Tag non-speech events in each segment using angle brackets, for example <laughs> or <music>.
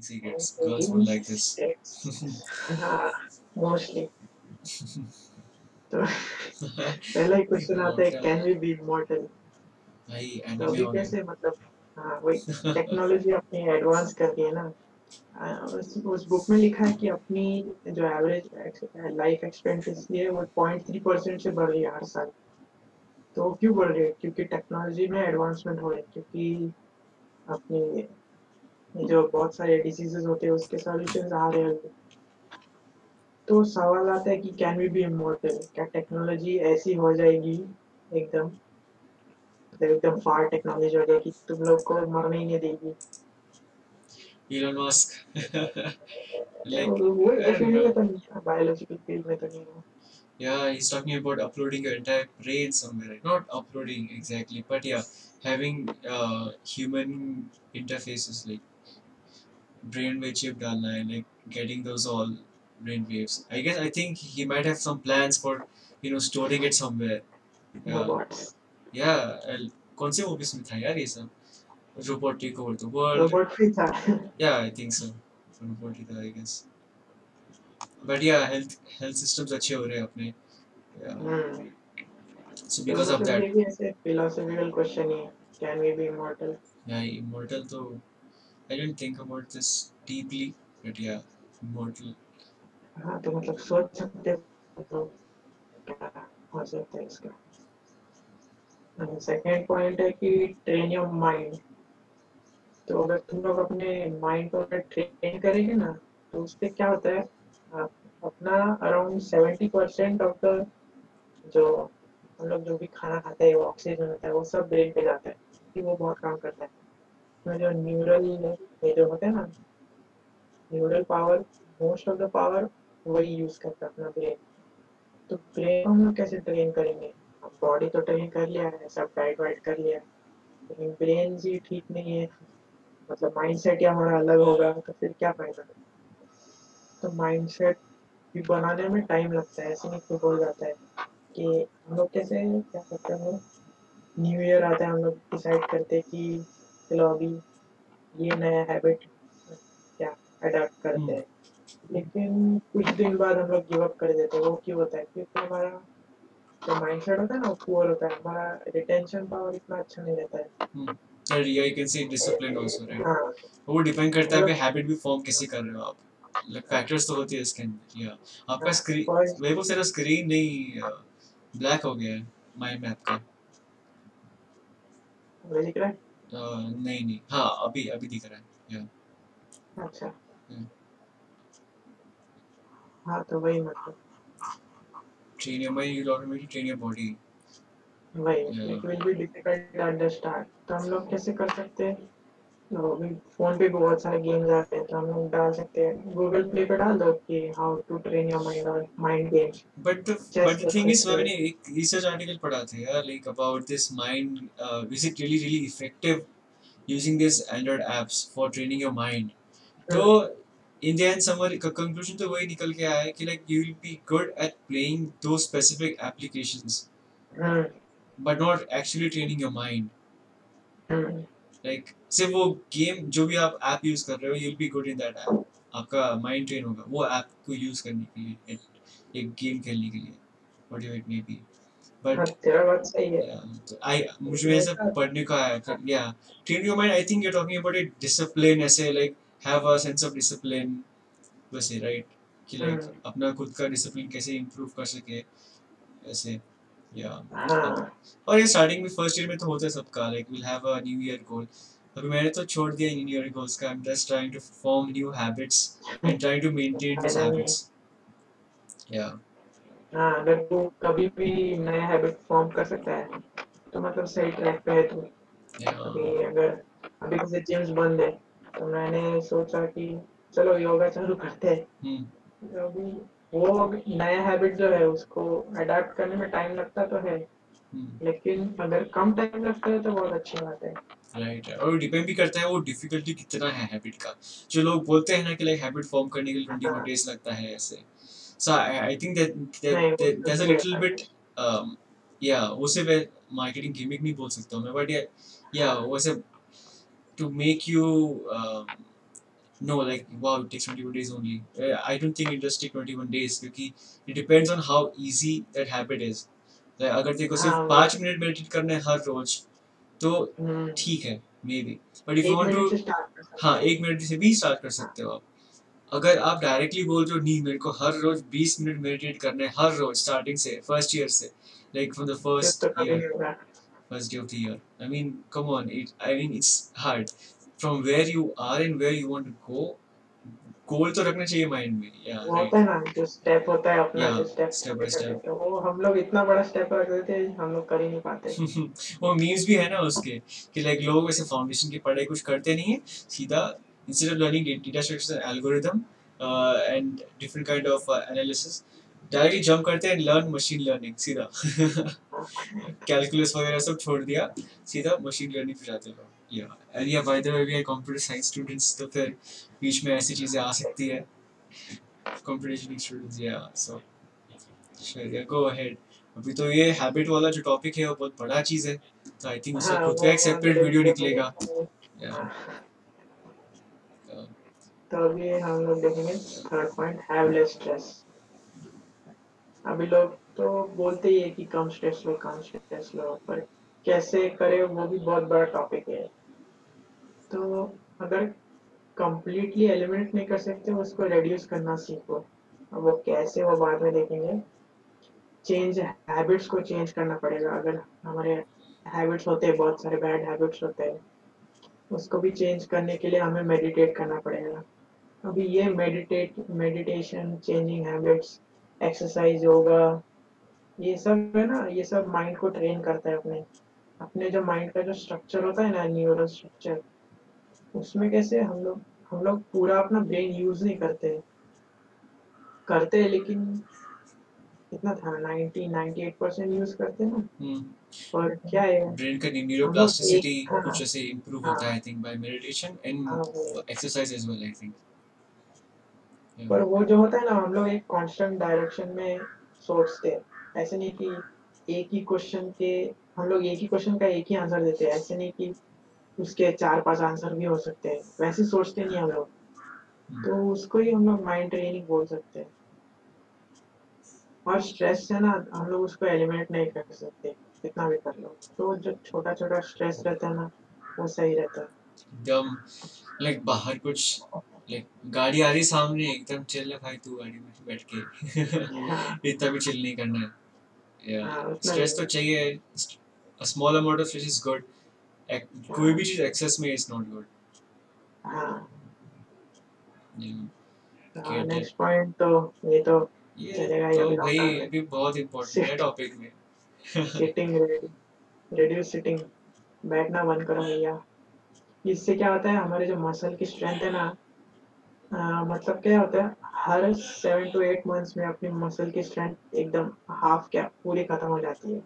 Think secrets. Girls would like this. हाँ mostly तो पहला ही क्वेश्चन आता है कैन वी बी इमॉर्टल भाई एनिमे कैसे मतलब हाँ वही <laughs> टेक्नोलॉजी अपनी एडवांस कर है ना। उस उस बुक में लिखा है कि अपनी जो एवरेज लाइफ एक्सपेक्टेंसी है वो पॉइंट थ्री परसेंट से बढ़ रही है हर साल। तो क्यों बढ़ रही है? क्योंकि टेक्नोलॉजी में एडवांसमेंट हो रही है क्योंकि अपनी जो बहुत सारे डिजीजेस होते हैं उसके सॉल्यूशन आ रहे हैं। तो सवाल आता है कि कैन वी बी इमोर्टल क्या टेक्नोलॉजी ऐसी हो जाएगी एकदम? मतलब एकदम फार टेक्नोलॉजी हो जाएगी तुम लोग को मरने ही नहीं देगी। इलन <laughs> brain में chip डालना है, like getting those all brain waves. I guess I think he might have some plans for you know storing it somewhere. Yeah, robots yeah. I'll- कौन से movies में था यार ये सब? Robot take over the world. Robot भी था Yeah, I think so. Robot ही था, I guess. But yeah, health health systems अच्छे हो रहे हैं अपने. Yeah. Hmm So because of मतलब that, ये भी ऐसे फिलोसॉफिकल क्वेश्चन ही है can we be immortal yeah, immortal. I didn't think about this deeply, but yeah, immortal. हाँ तो मतलब सोच सकते हो क्या हो सकता है इसका? सेकेंड पॉइंट है कि ट्रेन योर माइंड तो अगर तुम लोग अपने माइंड को अगर ट्रेन करेंगे ना तो उससे क्या होता है? आप अपना around seventy percent of the जो हम लोग जो भी खाना खाते हैं वो ऑक्सीजन होता है वो सब ब्रेन पे जाता है कि वो बहुत काम करता है। तो जो न्यूरल ये जो होते हैं ना neural power most of the power वही यूज़ करता है अपना ब्रेन तो ब्रेन हम लोग कैसे ट्रेन करेंगे बॉडी तो ट्रेन कर लिया है सब डाइट वाइट कर लिया लेकिन ब्रेन ही ठीक नहीं है मतलब माइंडसेट या हमारा अलग होगा तो फिर क्या फ़ायदा तो माइंडसेट भी बनाने में टाइम लगता है ऐसे नहीं खुद हो जाता है कि हम लोग कैसे क्या करते हैं न्यू ईयर आता है हम लोग डिसाइड करते हैं कि चलो अभी ये नया हैबिट क्या अडाप्ट करते हैं। लेकिन कुछ दिन बाद हम लोग गिव अप कर देते हैं। वो क्यों होता है? क्योंकि हमारा जो माइंडसेट होता है ना वो पुअर होता है। हमारा रिटेंशन पावर इतना अच्छा नहीं रहता है। yeah, you can say discipline also, right? हाँ। वो डिपेंड करता है कि हैबिट भी फॉर्म कैसे कर रहे हो आप। लाइक फैक्टर्स तो होती है इसके अंदर या आपका स्क्रीन मेरे को सिर्फ़ स्क्रीन नहीं ब्लैक हो गया है माइंड मैप का। दिख रहा है? Uh, नहीं नहीं हाँ अभी अभी दिख रहा है या अच्छा। हाँ तो वही मतलब train your mind you automatically train your body वही Yeah. It will be difficult to understand तो हम लोग कैसे कर सकते हैं? तो फ़ोन पे बहुत सारे गेम्स आते हैं तो हम लोग डाल सकते हैं। गूगल प्ले पे डाल दो कि how to train your mind और mind games but but thing is like- मैंने एक रिसर्च आर्टिकल पढ़ा था यार like about this mind is it really really effective using this Android apps for training your mind तो in the end summer conclusion तो वही निकल के आया है कि like you will be good at playing two specific applications but not actually training your mind like सिर्फ़ वो गेम जो भी आप ऐप यूज़ कर रहे हो you'll be good in that app आपका माइंड ट्रेन होगा। वो ऐप को यूज़ करने के लिए एक- गेम खेलने के लिए वट इट मे बी हाँ बट तेरा बात सही है। आई मुझे ऐसा पढ़ने का है या train your mind I think you talking about it discipline ऐसे like have a sense of discipline वैसे राइट कि लाइक हम्म। अपना खुद का डिसिप्लिन कैसे इंप्रूव कर सके ऐसे। या और ये स्टार्टिंग में फ़र्स्ट ईयर में तो होता है सबका like will have a new year goal अभी मैंने तो छोड़ दिया न्यू ईयर गोल्स का I am just trying to form new habits and trying to maintain this habits या हाँ अगर तू कभी भी नया हैबिट फॉर्म कर सकता है तो मतलब सही ट्रैक पे है तू। अभी अगर अभी जैसे जिम्स बंद है तो मैंने सोचा कि चलो योगा चालू करते हैं। हम्म। तो अभी वो नया हैबिट जो है उसको अडाप्ट करने में टाइम लगता तो है हम्म। लेकिन अगर कम टाइम लगता है तो बहुत अच्छी बात है। Right right. और डिपेंड भी करता है वो डिफिकल्टी कितना है हैबिट का। जो लोग बोलते हैं ना कि लाइक हैबिट फॉर्म करने के लिए 21 डेज़ लगता है ऐसे। सो आई थिंक दैट वो देयर अ लिटिल बिट या वो सिर्फ़ मार्केटिंग गिमिक नहीं बोल सकता हूँ मैं बट या वो ऐसे to make you no like wow it takes 21 days only. Uh, i don't think it does take 21 days क्योंकि it depends on how easy that habit is. Like, अगर को सिर्फ़ हाँ, पाँच मिनट मेडिटेट करना है हर रोज तो हम्म, ठीक है maybe but if want to हाँ। एक मिनट से भी स्टार्ट कर सकते हो आप। अगर आप डायरेक्टली बोल रहे हो नहीं मेरे को हर रोज 20 मिनट मेडिटेट करना है हर रोज स्टार्टिंग से फ़र्स्ट ईयर से लाइक फ्रॉम द फिर फ़र्स्ट तो ईयर नहीं होगा first day of the year. I mean, come on, it. I mean, it's hard. You are and are and where you want to go, goal तो रखना चाहिए mind में. Yeah, right. होता है ना जो स्टेप होता है अपना Yeah, step step by step. वो हम लोग इतना बड़ा स्टेप रख देते हैं हम लोग कर ही नहीं पाते <laughs> वो मीम्स भी है ना उसके कि लाइक लोग वैसे फाउंडेशन की पढ़ाई कुछ करते नहीं है सीधा instead of learning data structure algorithm and different kind of analysis directly jump करते हैं लर्न मशीन लर्निंग सीधा <laughs> कैलकुलस वगैरह सब छोड़ दिया सीधा मशीन लर्निंग पे जाते लोग या एंड या by the way we are computer science students तो फिर बीच में ऐसी चीज़ें आ सकती है। स्टूडेंट्स या सो गो अहेड अभी तो ये हैबिट वाला जो टॉपिक है वो बहुत बड़ा चीज़ है तो आई थिंक उसका हाँ, खुद का एक सेपरेट वीडियो निकलेगा। या तो अभी हम लोग देखेंगे third point have less stress अभी लोग तो बोलते ही है कि कम स्ट्रेस लो कम स्ट्रेस लो पर कैसे करे वो भी बहुत बड़ा टॉपिक है। तो अगर कंप्लीटली एलिमिनेट नहीं कर सकते, उसको रिड्यूस करना सीखो। अब वो कैसे वो बाद में देखेंगे। चेंज हैबिट्स को चेंज करना पड़ेगा। अगर हमारे हैबिट्स होते हैं, बहुत सारे बैड हैबिट्स होते हैं, उसको भी चेंज करने के लिए हमें मेडिटेट करना पड़ेगा। अभी ये meditate meditation changing habits exercise yoga ये सब है ना, ये सब माइंड को ट्रेन करता है अपने। अपने जो माइंड का जो स्ट्रक्चर होता है ना न्यूरल स्ट्रक्चर उसमें कैसे हम लोग हम लोग पूरा अपना ब्रेन यूज़ नहीं करते। करते हैं लेकिन कितना था 90 98 परसेंट यूज़ करते हैं ना और क्या है ब्रेन का न्यूरोप्लास्टिसिटी। कुछ ऐसे इंप्रूव हाँ। होता है I think by meditation and exercise as well I think पर वो जो होता है ना हम लोग एक कांस्टेंट डायरेक्शन में सोचते हैं। ऐसे नहीं कि एक ही क्वेश्चन के हम लोग एक ही क्वेश्चन का एक ही आंसर देते हैं। ऐसे नहीं कि उसके चार पाँच आंसर भी हो सकते हैं। वैसे सोचते नहीं हम लोग। तो उसको ही हम लोग माइंड ट्रेनिंग बोल सकते हैं। और स्ट्रेस है ना हम लोग उसको एलिमिनेट नहीं कर सकते कितना भी कर लो। तो जो छोटा छोटा स्ट्रेस रहता है ना वो सही रहता है। एकदम लाइक बाहर कुछ लाइक गाड़ी आ रही सामने एकदम चिल भाई तू गाड़ी में बैठ के। हाँ, इतना भी चिल नहीं करना है। या हाँ, स्ट्रेस तो चाहिए। Small amount of stress is good Ac- कोई भी चीज़ एक्सेस में इज़ नॉट गुड हाँ। नेक्स्ट पॉइंट तो ये तो ये तो भाई lockdown में। बहुत इम्पोर्टेंट है टॉपिक में। सिटिंग रेड्यूस सिटिंग बैठना बंद करो भैया। इससे क्या होता है हमारे जो मसल की स्ट्रेंथ है ना मतलब क्या होता है हर सेवन टू एट मंथ्स में अपनी मसल की स्ट्रेंथ एकदम हाफ़ क्या पूरी खत्म हो जाती है।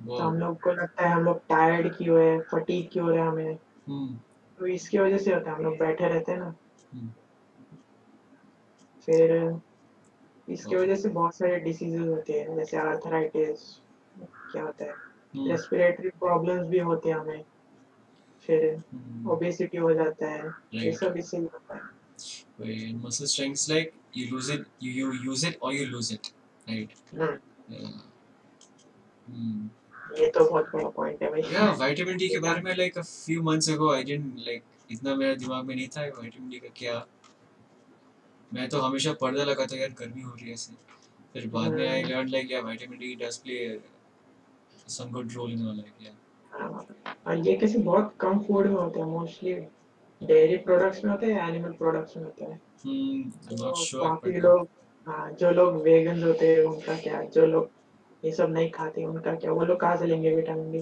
तो हम लोग को लगता है हम लोग टायर्ड क्यों है फटीक क्यों हो रहा है हमें? हम्म। तो इसकी वजह से होता है हम लोग बैठे रहते हैं ना। हम्म। फिर इसकी वजह से बहुत सारे डिसीजेज होते हैं जैसे आर्थराइटिस क्या होता है हम्म, रेस्पिरेटरी प्रॉब्लम्स भी होते हैं हमें। फिर हम्म, ओबेसिटी हो जाता है ये सब इससे ही होता है। Wait, muscle strength like you lose it, you you use it or you lose it, right? Hmm, Yeah. Hmm. ये तो बहुत बड़ा पॉइंट है भाई। Yeah, vitamin D के बारे में like a few months ago I didn't like इतना मेरे दिमाग में नहीं था vitamin D का क्या। मैं तो हमेशा पर्दा लगा था यार गर्मी हो रही है ऐसे। फिर बाद में हम्म। learned like yeah vitamin D does play some good role in our life yeah. हाँ, और ये कैसे बहुत कम फ़ूड में होते हैं मोस्टली डेयरी प्रोडक्ट्स में होते हैं एनिमल प्रोडक्ट्स में होते हैं। तो not sure काफ़ी लोग हाँ जो लोग वेगन होते हैं उनका क्या जो लोग ये सब नहीं खाते उनका क्या? वो लोग कहाँ से लेंगे विटामिन डी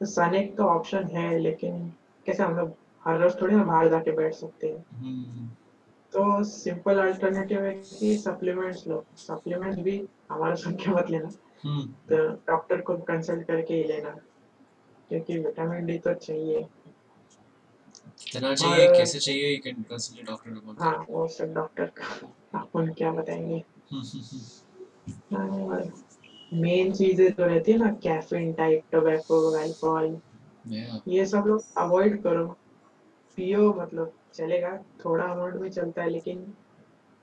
तो सनेक तो ऑप्शन है लेकिन कैसे हम लोग हर रोज थोड़ी ना बाहर जाके बैठ सकते हैं। hmm तो सिंपल अल्टरनेटिव है कि सप्लीमेंट्स लो। सप्लीमेंट्स भी हमारा सुन के मत लेना। hmm तो डॉक्टर को कंसल्ट करके ही लेना क्योंकि विटामिन डी तो चाहिए। कितना चाहिए कैसे चाहिए can consult a doctor about हाँ वो सब डॉक्टर का आप अपन क्या बताएँगे। that मेन चीज़ें तो रहती है ना caffeine type tobacco alcohol yeah. ये सब लोग अवॉइड करो। पियो मतलब चलेगा थोड़ा अमाउंट में चलता है लेकिन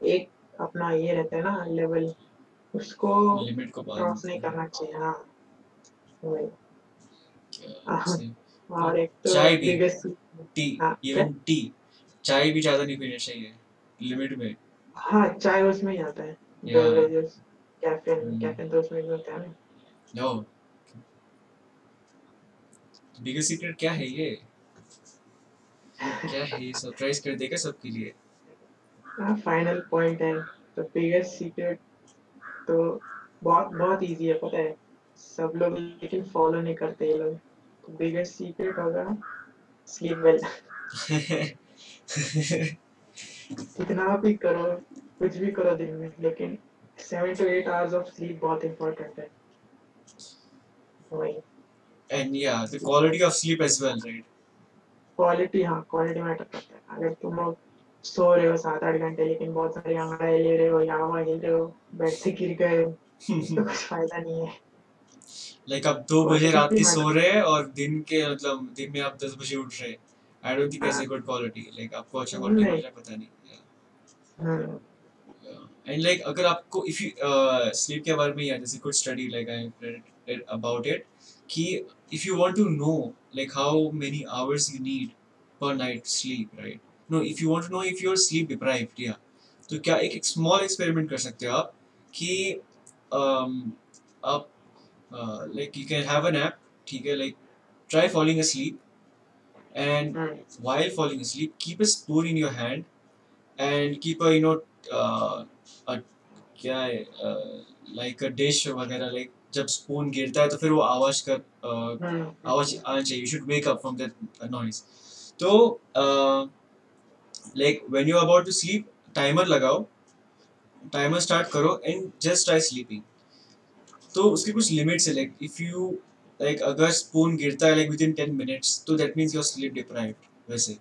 एक अपना ये रहता है ना लेवल उसको लिमिट को क्रॉस नहीं करना चाहिए हाँ। वही। और एक तो चाय भी। टी इवन टी चाय भी ज़्यादा नहीं पीना चाहिए लिमिट में। हाँ चाय उसमें ही आता है। Caffeine Hmm. कैफीन तो उसमें भी होता है ना नो बिगेस्ट सीक्रेट क्या है ये? क्या है ये सरप्राइज़ कर देगा सबके लिए? हाँ फाइनल पॉइंट है। तो बिगेस्ट सीक्रेट तो बहुत बहुत इजी है पता है? सब लोग लेकिन फॉलो नहीं करते ये लोग। तो बिगेस्ट सीक्रेट होगा स्लीप वेल कितना भी करो कुछ भी करो दिन में लेकिन seven to eight hours of sleep बहुत इंपॉर्टेंट है। वही। And yeah the quality of sleep as well right? Quality हाँ क्वालिटी मैटर करता है। अगर तुम लोग सो रहे हो सात आठ घंटे लेकिन बहुत सारी अंगड़ाई ले रहे हो या हवा हिल रहे हो बेड से गिर गए तो <laughs> कुछ फ़ायदा नहीं है। लाइक आप दो बजे रात के सो रहे हैं। और दिन के मतलब दिन में आप दस बजे उठ रहे। हैं आई डोंट थिंक ऐसे गुड क्वालिटी लाइक आपको अच्छा क्वालिटी है पता नहीं। हम्म, एंड लाइक अगर आपको इफ यू स्लीप के बारे में या जैसे कुछ study like I read about it कि if you want to know like how many hours you need per night sleep right no if you want to know if you are sleep deprived या तो क्या एक, एक small experiment कर सकते हो आप कि um, आप like you can have an app ठीक है like try falling asleep and hmm, while falling asleep, keep a spoon in your hand and keep a you know uh, क्या है लाइक अ डिश वगैरह like जब spoon गिरता है तो फिर वो आवाज़ कर uh, हम्म, आवाज़ आना चाहिए। You should wake up from that noise तो like when you about to sleep timer लगाओ। टाइमर स्टार्ट करो एंड जस्ट ट्राई स्लीपिंग तो उसके कुछ लिमिट्स है लाइक इफ़ यू लाइक अगर स्पून गिरता है like within ten minutes तो that means you are sleep deprived वैसे।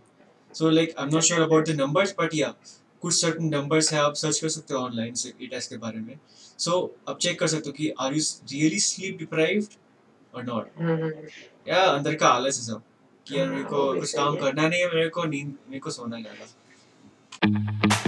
So like I am not sure about the numbers but या कुछ सर्टन नंबर्स है आप सर्च कर सकते हो ऑनलाइन से ई टेस्ट के बारे में। सो so, आप चेक कर सकते हो कि are you really sleep deprived और नॉट या अंदर का आलस है सब कि यार मेरे को हाँ, कुछ काम करना नहीं है मेरे को नींद मेरे को सोना है ज़्यादा